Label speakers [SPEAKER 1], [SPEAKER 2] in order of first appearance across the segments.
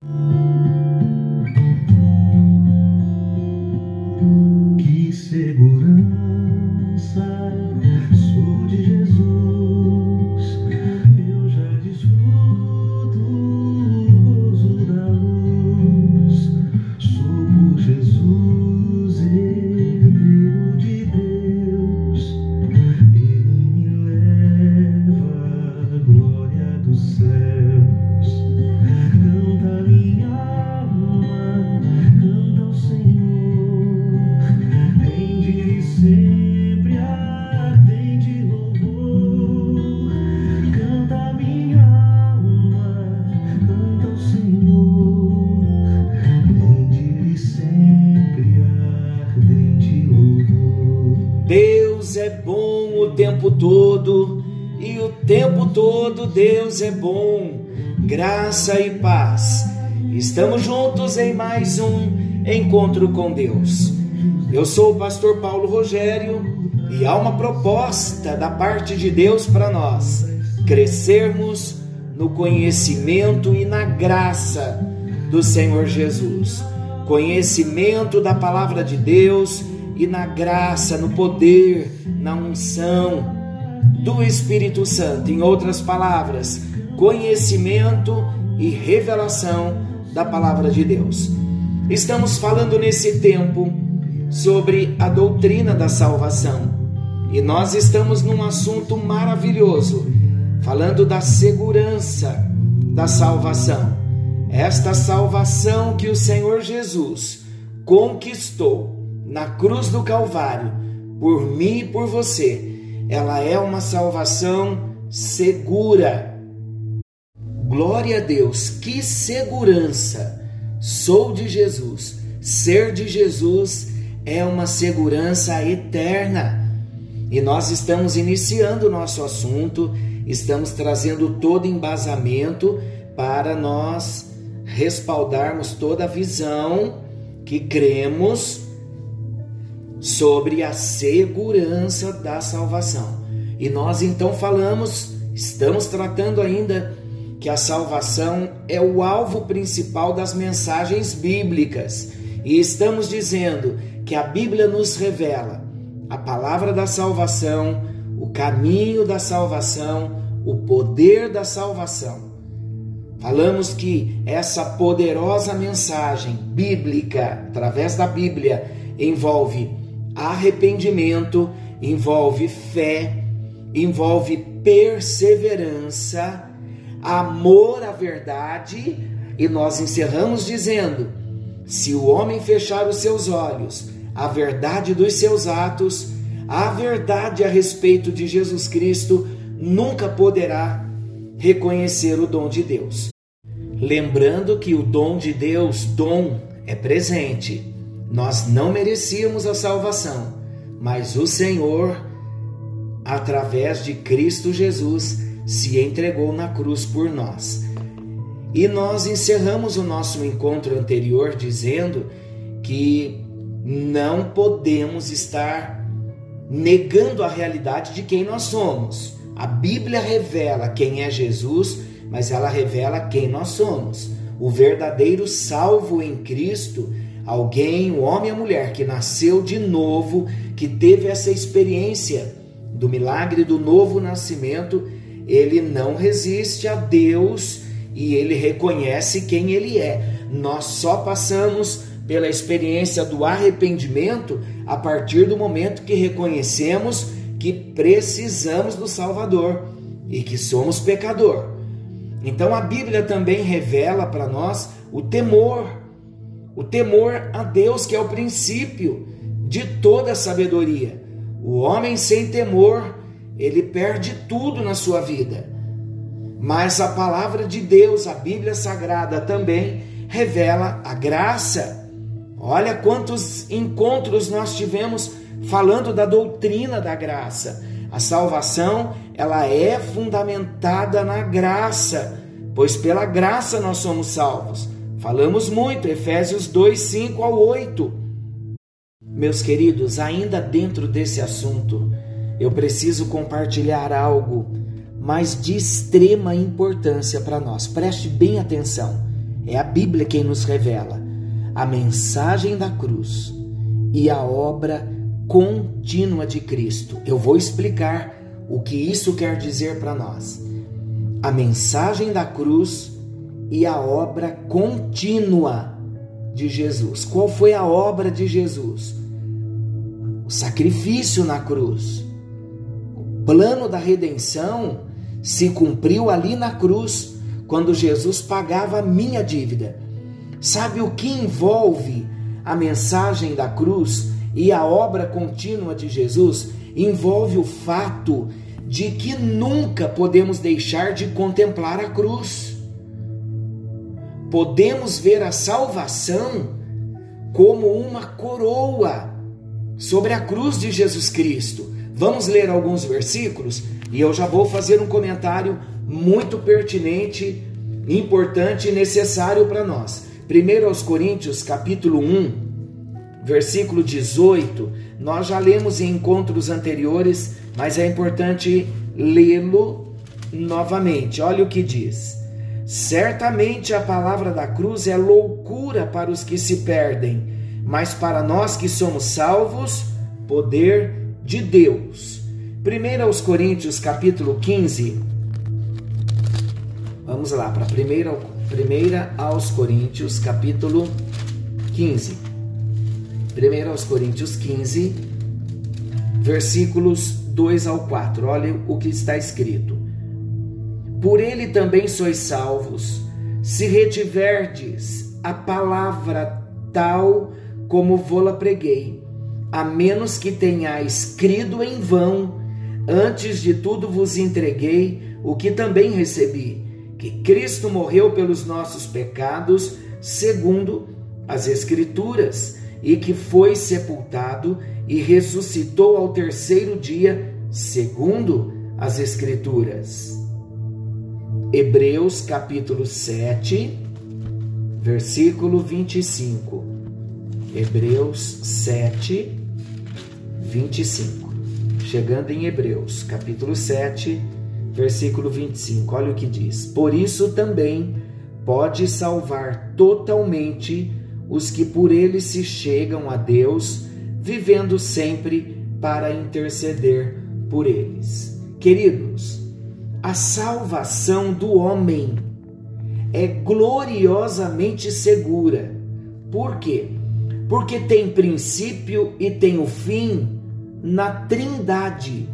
[SPEAKER 1] you tempo todo e o tempo todo Deus é bom. Graça e paz. Estamos juntos em mais um encontro com Deus. Eu sou o pastor Paulo Rogério e há uma proposta da parte de Deus para nós: crescermos no conhecimento e na graça do Senhor Jesus. Conhecimento da palavra de Deus e na graça, no poder, na unção do Espírito Santo. Em outras palavras, conhecimento e revelação da palavra de Deus. Estamos falando nesse tempo sobre a doutrina da salvação. E nós estamos num assunto maravilhoso, falando da segurança da salvação. Esta salvação que o Senhor Jesus conquistou na cruz do Calvário, por mim e por você, ela é uma salvação segura. Glória a Deus, que segurança! Sou de Jesus. Ser de Jesus é uma segurança eterna. E nós estamos iniciando o nosso assunto, estamos trazendo todo embasamento para nós respaldarmos toda a visão que cremos sobre a segurança da salvação. E nós então falamos, estamos tratando ainda que a salvação é o alvo principal das mensagens bíblicas. E estamos dizendo que a Bíblia nos revela a palavra da salvação, o caminho da salvação, o poder da salvação. Falamos que essa poderosa mensagem bíblica, através da Bíblia, envolve Arrependimento envolve fé, envolve perseverança, amor à verdade, e nós encerramos dizendo: se o homem fechar os seus olhos à verdade dos seus atos, a verdade a respeito de Jesus Cristo, nunca poderá reconhecer o dom de Deus. Lembrando que o dom de Deus, dom, é presente. Nós não merecíamos a salvação, mas o Senhor, através de Cristo Jesus, se entregou na cruz por nós. E nós encerramos o nosso encontro anterior dizendo que não podemos estar negando a realidade de quem nós somos. A Bíblia revela quem é Jesus, mas ela revela quem nós somos. O verdadeiro salvo em Cristo Alguém, o homem e a mulher que nasceu de novo, que teve essa experiência do milagre do novo nascimento, ele não resiste a Deus e ele reconhece quem ele é. Nós só passamos pela experiência do arrependimento a partir do momento que reconhecemos que precisamos do Salvador e que somos pecador. Então a Bíblia também revela para nós o temor o temor a Deus, que é o princípio de toda sabedoria. O homem sem temor, ele perde tudo na sua vida. Mas a palavra de Deus, a Bíblia Sagrada também revela a graça. Olha quantos encontros nós tivemos falando da doutrina da graça. A salvação, ela é fundamentada na graça, pois pela graça nós somos salvos. Falamos muito, Efésios 2, 5 ao 8. Meus queridos, ainda dentro desse assunto, eu preciso compartilhar algo, mas de extrema importância para nós. Preste bem atenção. É a Bíblia quem nos revela a mensagem da cruz e a obra contínua de Cristo. Eu vou explicar o que isso quer dizer para nós. A mensagem da cruz e a obra contínua de Jesus. Qual foi a obra de Jesus? O sacrifício na cruz. O plano da redenção se cumpriu ali na cruz, quando Jesus pagava a minha dívida. Sabe o que envolve a mensagem da cruz e a obra contínua de Jesus? Envolve o fato de que nunca podemos deixar de contemplar a cruz. Podemos ver a salvação como uma coroa sobre a cruz de Jesus Cristo. Vamos ler alguns versículos e eu já vou fazer um comentário muito pertinente, importante e necessário para nós. 1 aos Coríntios, capítulo 1, versículo 18, nós já lemos em encontros anteriores, mas é importante lê-lo novamente. Olha o que diz: Certamente a palavra da cruz é loucura para os que se perdem, mas para nós que somos salvos, poder de Deus. 1 aos Coríntios, capítulo 15. Vamos lá, para 1 Primeira aos Coríntios, capítulo 15. Primeira aos Coríntios 15, versículos 2 ao 4. Olha o que está escrito. Por ele também sois salvos, se retiverdes a palavra tal como vô-la preguei, a menos que tenhais crido em vão, antes de tudo vos entreguei o que também recebi que Cristo morreu pelos nossos pecados, segundo as Escrituras, e que foi sepultado e ressuscitou ao terceiro dia, segundo as Escrituras. Hebreus capítulo 7, versículo 25. Hebreus 7, 25. Chegando em Hebreus capítulo 7, versículo 25. Olha o que diz: Por isso também pode salvar totalmente os que por ele se chegam a Deus, vivendo sempre para interceder por eles. Queridos, a salvação do homem é gloriosamente segura. Por quê? Porque tem princípio e tem o fim na Trindade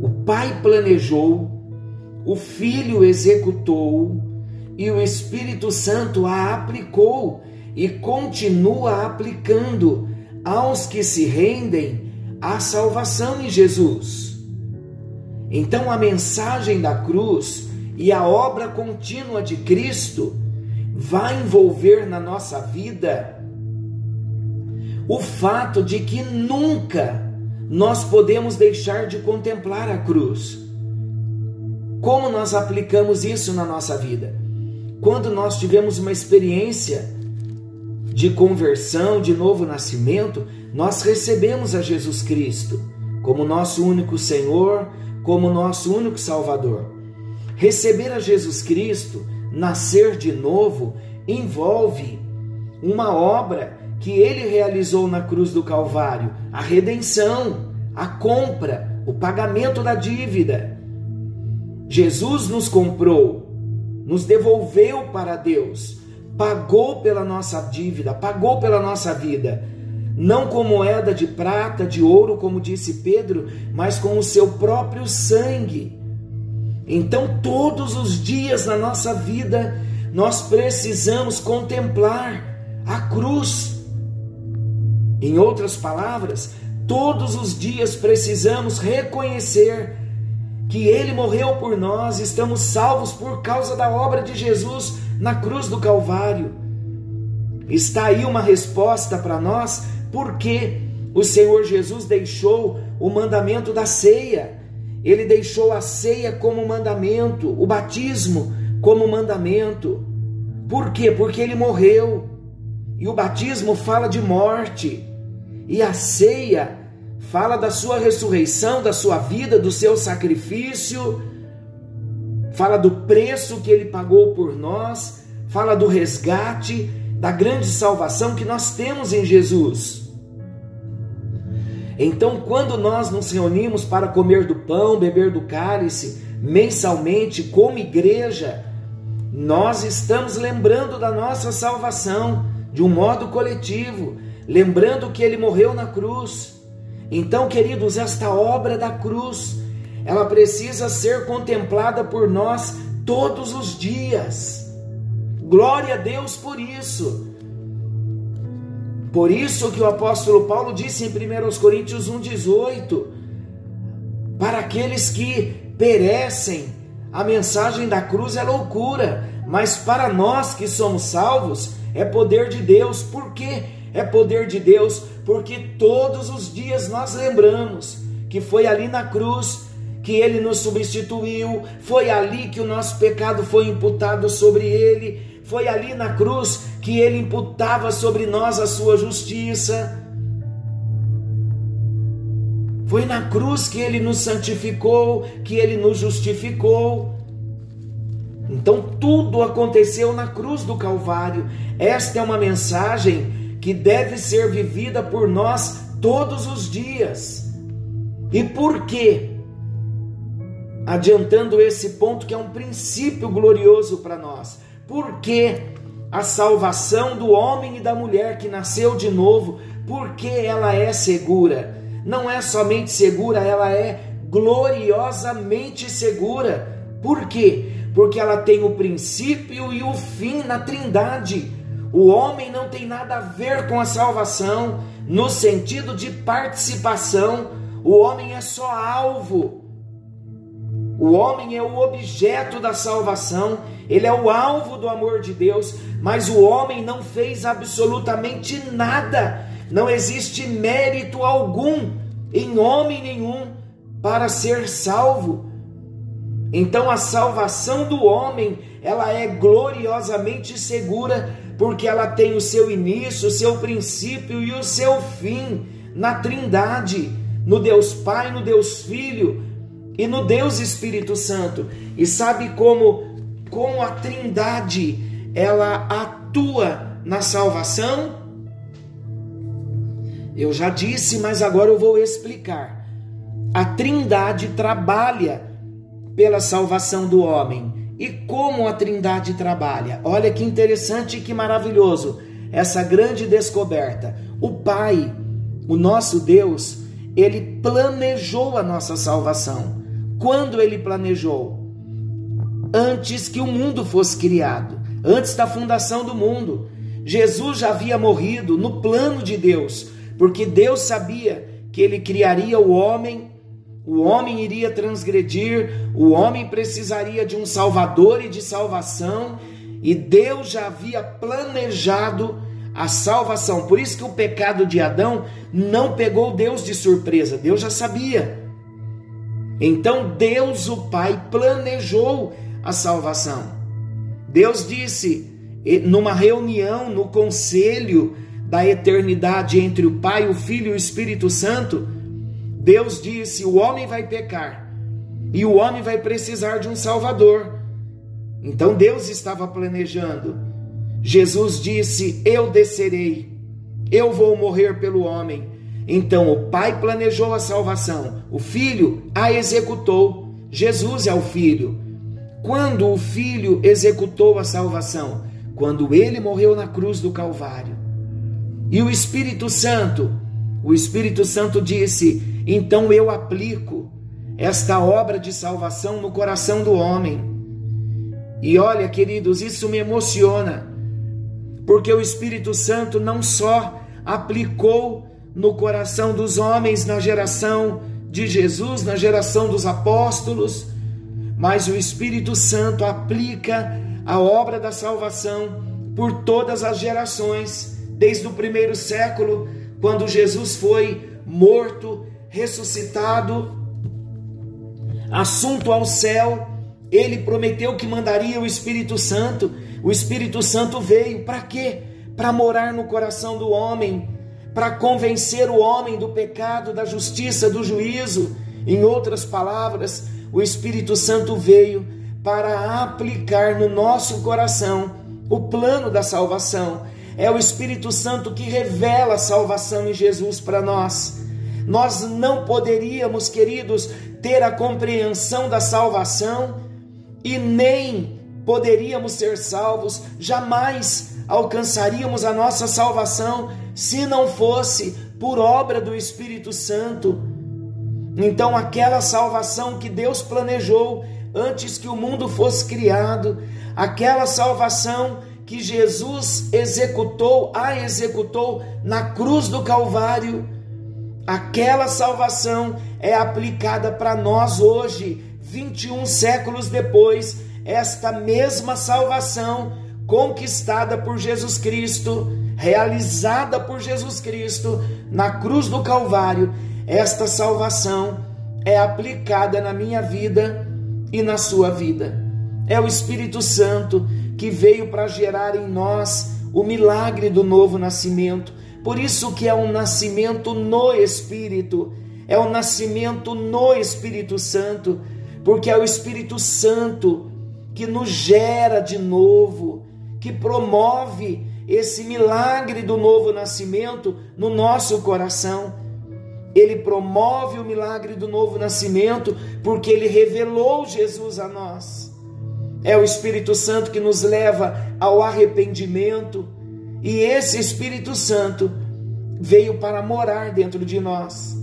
[SPEAKER 1] o Pai planejou, o Filho executou e o Espírito Santo a aplicou e continua aplicando aos que se rendem à salvação em Jesus. Então a mensagem da cruz e a obra contínua de Cristo vai envolver na nossa vida o fato de que nunca nós podemos deixar de contemplar a cruz. Como nós aplicamos isso na nossa vida? Quando nós tivemos uma experiência de conversão, de novo nascimento, nós recebemos a Jesus Cristo como nosso único Senhor, como nosso único Salvador. Receber a Jesus Cristo, nascer de novo, envolve uma obra que ele realizou na cruz do Calvário, a redenção, a compra, o pagamento da dívida. Jesus nos comprou, nos devolveu para Deus, pagou pela nossa dívida, pagou pela nossa vida, não com moeda de prata, de ouro, como disse Pedro, mas com o seu próprio sangue. Então, todos os dias na nossa vida, nós precisamos contemplar a cruz em outras palavras, todos os dias precisamos reconhecer que Ele morreu por nós, estamos salvos por causa da obra de Jesus na cruz do Calvário. Está aí uma resposta para nós, porque o Senhor Jesus deixou o mandamento da ceia. Ele deixou a ceia como mandamento, o batismo como mandamento. Por quê? Porque ele morreu. E o batismo fala de morte. E a ceia fala da sua ressurreição, da sua vida, do seu sacrifício, fala do preço que ele pagou por nós, fala do resgate, da grande salvação que nós temos em Jesus. Então, quando nós nos reunimos para comer do pão, beber do cálice, mensalmente, como igreja, nós estamos lembrando da nossa salvação de um modo coletivo, lembrando que ele morreu na cruz. Então, queridos, esta obra da cruz, ela precisa ser contemplada por nós todos os dias. Glória a Deus por isso. Por isso que o apóstolo Paulo disse em 1 Coríntios 1,18: Para aqueles que perecem, a mensagem da cruz é loucura, mas para nós que somos salvos, é poder de Deus. Por quê? É poder de Deus porque todos os dias nós lembramos que foi ali na cruz que ele nos substituiu, foi ali que o nosso pecado foi imputado sobre ele, foi ali na cruz que ele imputava sobre nós a sua justiça. Foi na cruz que ele nos santificou, que ele nos justificou. Então tudo aconteceu na cruz do Calvário. Esta é uma mensagem que deve ser vivida por nós todos os dias. E por quê? Adiantando esse ponto que é um princípio glorioso para nós. Porque a salvação do homem e da mulher que nasceu de novo, porque ela é segura. Não é somente segura, ela é gloriosamente segura. Por quê? Porque ela tem o princípio e o fim na Trindade. O homem não tem nada a ver com a salvação no sentido de participação. O homem é só alvo. O homem é o objeto da salvação, ele é o alvo do amor de Deus, mas o homem não fez absolutamente nada, não existe mérito algum em homem nenhum para ser salvo. Então a salvação do homem, ela é gloriosamente segura, porque ela tem o seu início, o seu princípio e o seu fim na Trindade, no Deus Pai, no Deus Filho e no Deus Espírito Santo. E sabe como como a Trindade ela atua na salvação? Eu já disse, mas agora eu vou explicar. A Trindade trabalha pela salvação do homem. E como a Trindade trabalha? Olha que interessante e que maravilhoso essa grande descoberta. O Pai, o nosso Deus, ele planejou a nossa salvação. Quando ele planejou? Antes que o mundo fosse criado, antes da fundação do mundo. Jesus já havia morrido no plano de Deus, porque Deus sabia que ele criaria o homem, o homem iria transgredir, o homem precisaria de um salvador e de salvação, e Deus já havia planejado a salvação. Por isso que o pecado de Adão não pegou Deus de surpresa, Deus já sabia. Então Deus, o Pai, planejou a salvação. Deus disse, numa reunião, no conselho da eternidade entre o Pai, o Filho e o Espírito Santo, Deus disse: o homem vai pecar e o homem vai precisar de um Salvador. Então Deus estava planejando. Jesus disse: Eu descerei, eu vou morrer pelo homem então o Pai planejou a salvação, o Filho a executou. Jesus é o Filho. Quando o Filho executou a salvação? Quando ele morreu na cruz do Calvário. E o Espírito Santo, o Espírito Santo disse: então eu aplico esta obra de salvação no coração do homem. E olha, queridos, isso me emociona, porque o Espírito Santo não só aplicou no coração dos homens na geração de Jesus, na geração dos apóstolos, mas o Espírito Santo aplica a obra da salvação por todas as gerações, desde o primeiro século, quando Jesus foi morto, ressuscitado, assunto ao céu, ele prometeu que mandaria o Espírito Santo. O Espírito Santo veio para quê? Para morar no coração do homem, para convencer o homem do pecado, da justiça, do juízo. Em outras palavras, o Espírito Santo veio para aplicar no nosso coração o plano da salvação. É o Espírito Santo que revela a salvação em Jesus para nós. Nós não poderíamos, queridos, ter a compreensão da salvação e nem poderíamos ser salvos, jamais alcançaríamos a nossa salvação se não fosse por obra do Espírito Santo. Então, aquela salvação que Deus planejou antes que o mundo fosse criado, aquela salvação que Jesus executou, a executou na cruz do Calvário, aquela salvação é aplicada para nós hoje, 21 séculos depois, esta mesma salvação conquistada por Jesus Cristo, realizada por Jesus Cristo na cruz do Calvário, esta salvação é aplicada na minha vida e na sua vida. É o Espírito Santo que veio para gerar em nós o milagre do novo nascimento. Por isso que é um nascimento no Espírito, é o um nascimento no Espírito Santo, porque é o Espírito Santo que nos gera de novo, que promove esse milagre do novo nascimento no nosso coração. Ele promove o milagre do novo nascimento porque ele revelou Jesus a nós. É o Espírito Santo que nos leva ao arrependimento, e esse Espírito Santo veio para morar dentro de nós,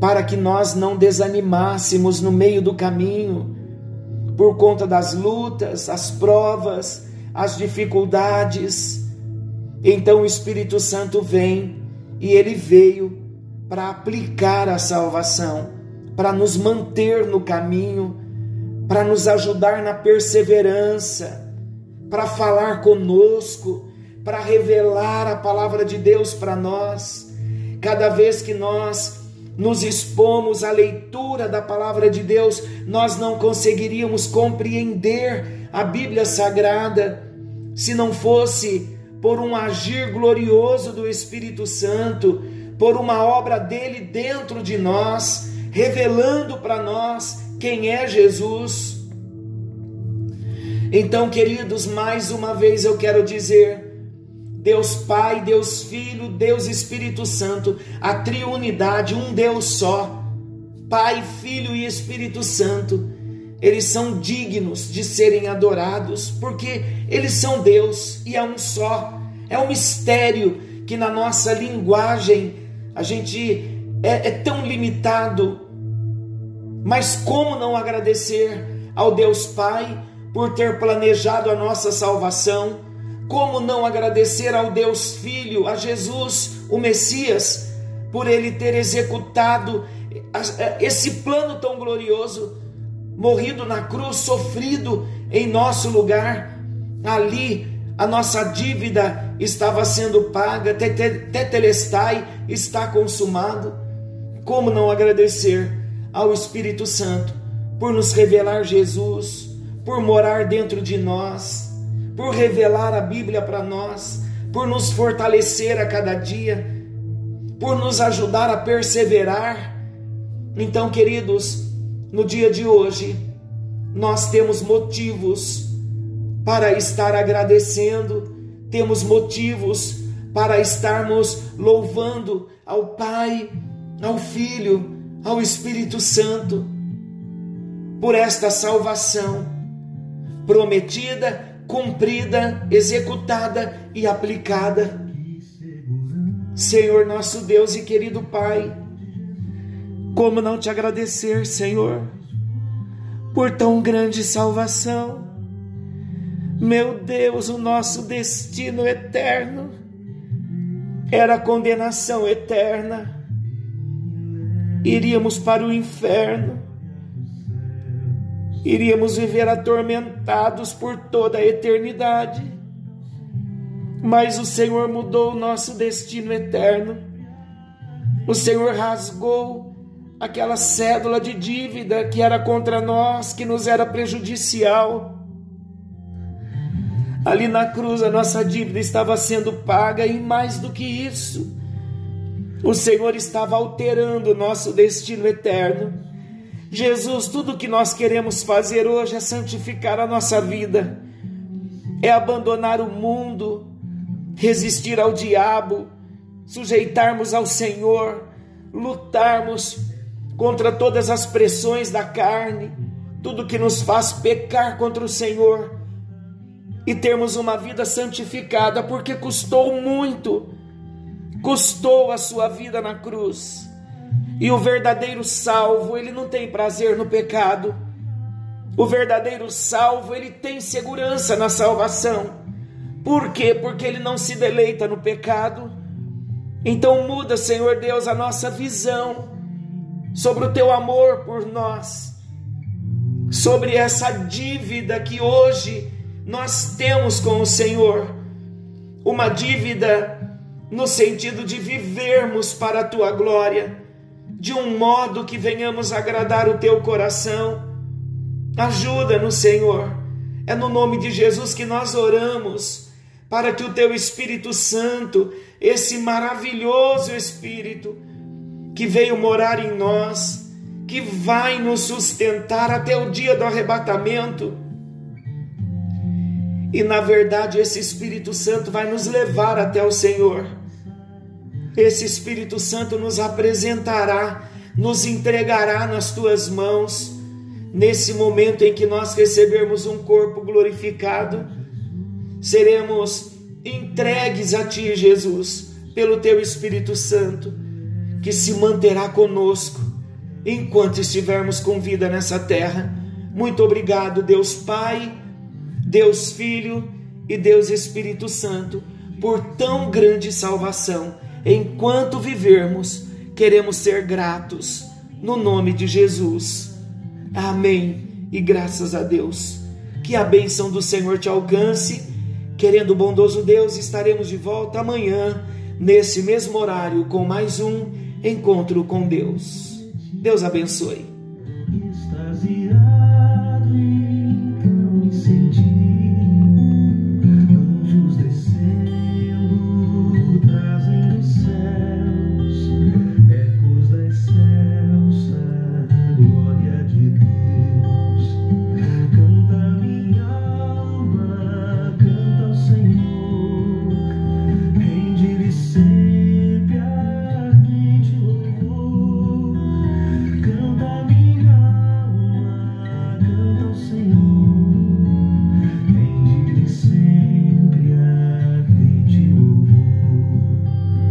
[SPEAKER 1] para que nós não desanimássemos no meio do caminho, por conta das lutas, as provas, as dificuldades. Então o Espírito Santo vem e ele veio para aplicar a salvação, para nos manter no caminho para nos ajudar na perseverança, para falar conosco, para revelar a palavra de Deus para nós. Cada vez que nós nos expomos à leitura da palavra de Deus, nós não conseguiríamos compreender a Bíblia Sagrada se não fosse por um agir glorioso do Espírito Santo, por uma obra dele dentro de nós, revelando para nós quem é Jesus. Então, queridos, mais uma vez eu quero dizer: Deus Pai, Deus Filho, Deus Espírito Santo, a triunidade, um Deus só, Pai, Filho e Espírito Santo, eles são dignos de serem adorados, porque eles são Deus e é um só. É um mistério que na nossa linguagem a gente é, é tão limitado mas como não agradecer ao Deus Pai por ter planejado a nossa salvação? Como não agradecer ao Deus Filho, a Jesus, o Messias, por ele ter executado esse plano tão glorioso, morrido na cruz, sofrido em nosso lugar? Ali a nossa dívida estava sendo paga, tetelestai está consumado. Como não agradecer? ao Espírito Santo por nos revelar Jesus, por morar dentro de nós, por revelar a Bíblia para nós, por nos fortalecer a cada dia, por nos ajudar a perseverar. Então, queridos, no dia de hoje, nós temos motivos para estar agradecendo, temos motivos para estarmos louvando ao Pai, ao Filho, ao Espírito Santo por esta salvação prometida, cumprida, executada e aplicada. Senhor nosso Deus e querido Pai, como não te agradecer, Senhor, por tão grande salvação. Meu Deus, o nosso destino eterno era condenação eterna iríamos para o inferno, iríamos viver atormentados por toda a eternidade. Mas o Senhor mudou o nosso destino eterno. O Senhor rasgou aquela cédula de dívida que era contra nós, que nos era prejudicial. Ali na cruz a nossa dívida estava sendo paga e mais do que isso, o Senhor estava alterando o nosso destino eterno. Jesus, tudo que nós queremos fazer hoje é santificar a nossa vida, é abandonar o mundo, resistir ao diabo, sujeitarmos ao Senhor, lutarmos contra todas as pressões da carne, tudo que nos faz pecar contra o Senhor e termos uma vida santificada, porque custou muito, custou a sua vida na cruz. E o verdadeiro salvo, ele não tem prazer no pecado. O verdadeiro salvo, ele tem segurança na salvação. Por quê? Porque ele não se deleita no pecado. Então muda, Senhor Deus, a nossa visão sobre o teu amor por nós, sobre essa dívida que hoje nós temos com o Senhor. Uma dívida no sentido de vivermos para a tua glória, de um modo que venhamos agradar o teu coração Ajuda-nos, Senhor. É no nome de Jesus que nós oramos, para que o Teu Espírito Santo, esse maravilhoso Espírito, que veio morar em nós, que vai nos sustentar até o dia do arrebatamento. E na verdade, esse Espírito Santo vai nos levar até o Senhor. Esse Espírito Santo nos apresentará, nos entregará nas tuas mãos nesse momento em que nós recebermos um corpo glorificado, seremos entregues a Ti, Jesus, pelo Teu Espírito Santo, que se manterá conosco enquanto estivermos com vida nessa terra. Muito obrigado, Deus Pai, Deus Filho e Deus Espírito Santo, por tão grande salvação. Enquanto vivermos, queremos ser gratos, no nome de Jesus. Amém. E graças a Deus. Que a bênção do Senhor te alcance. Querendo o bondoso Deus, estaremos de volta amanhã, nesse mesmo horário, com mais um encontro com Deus. Deus abençoe.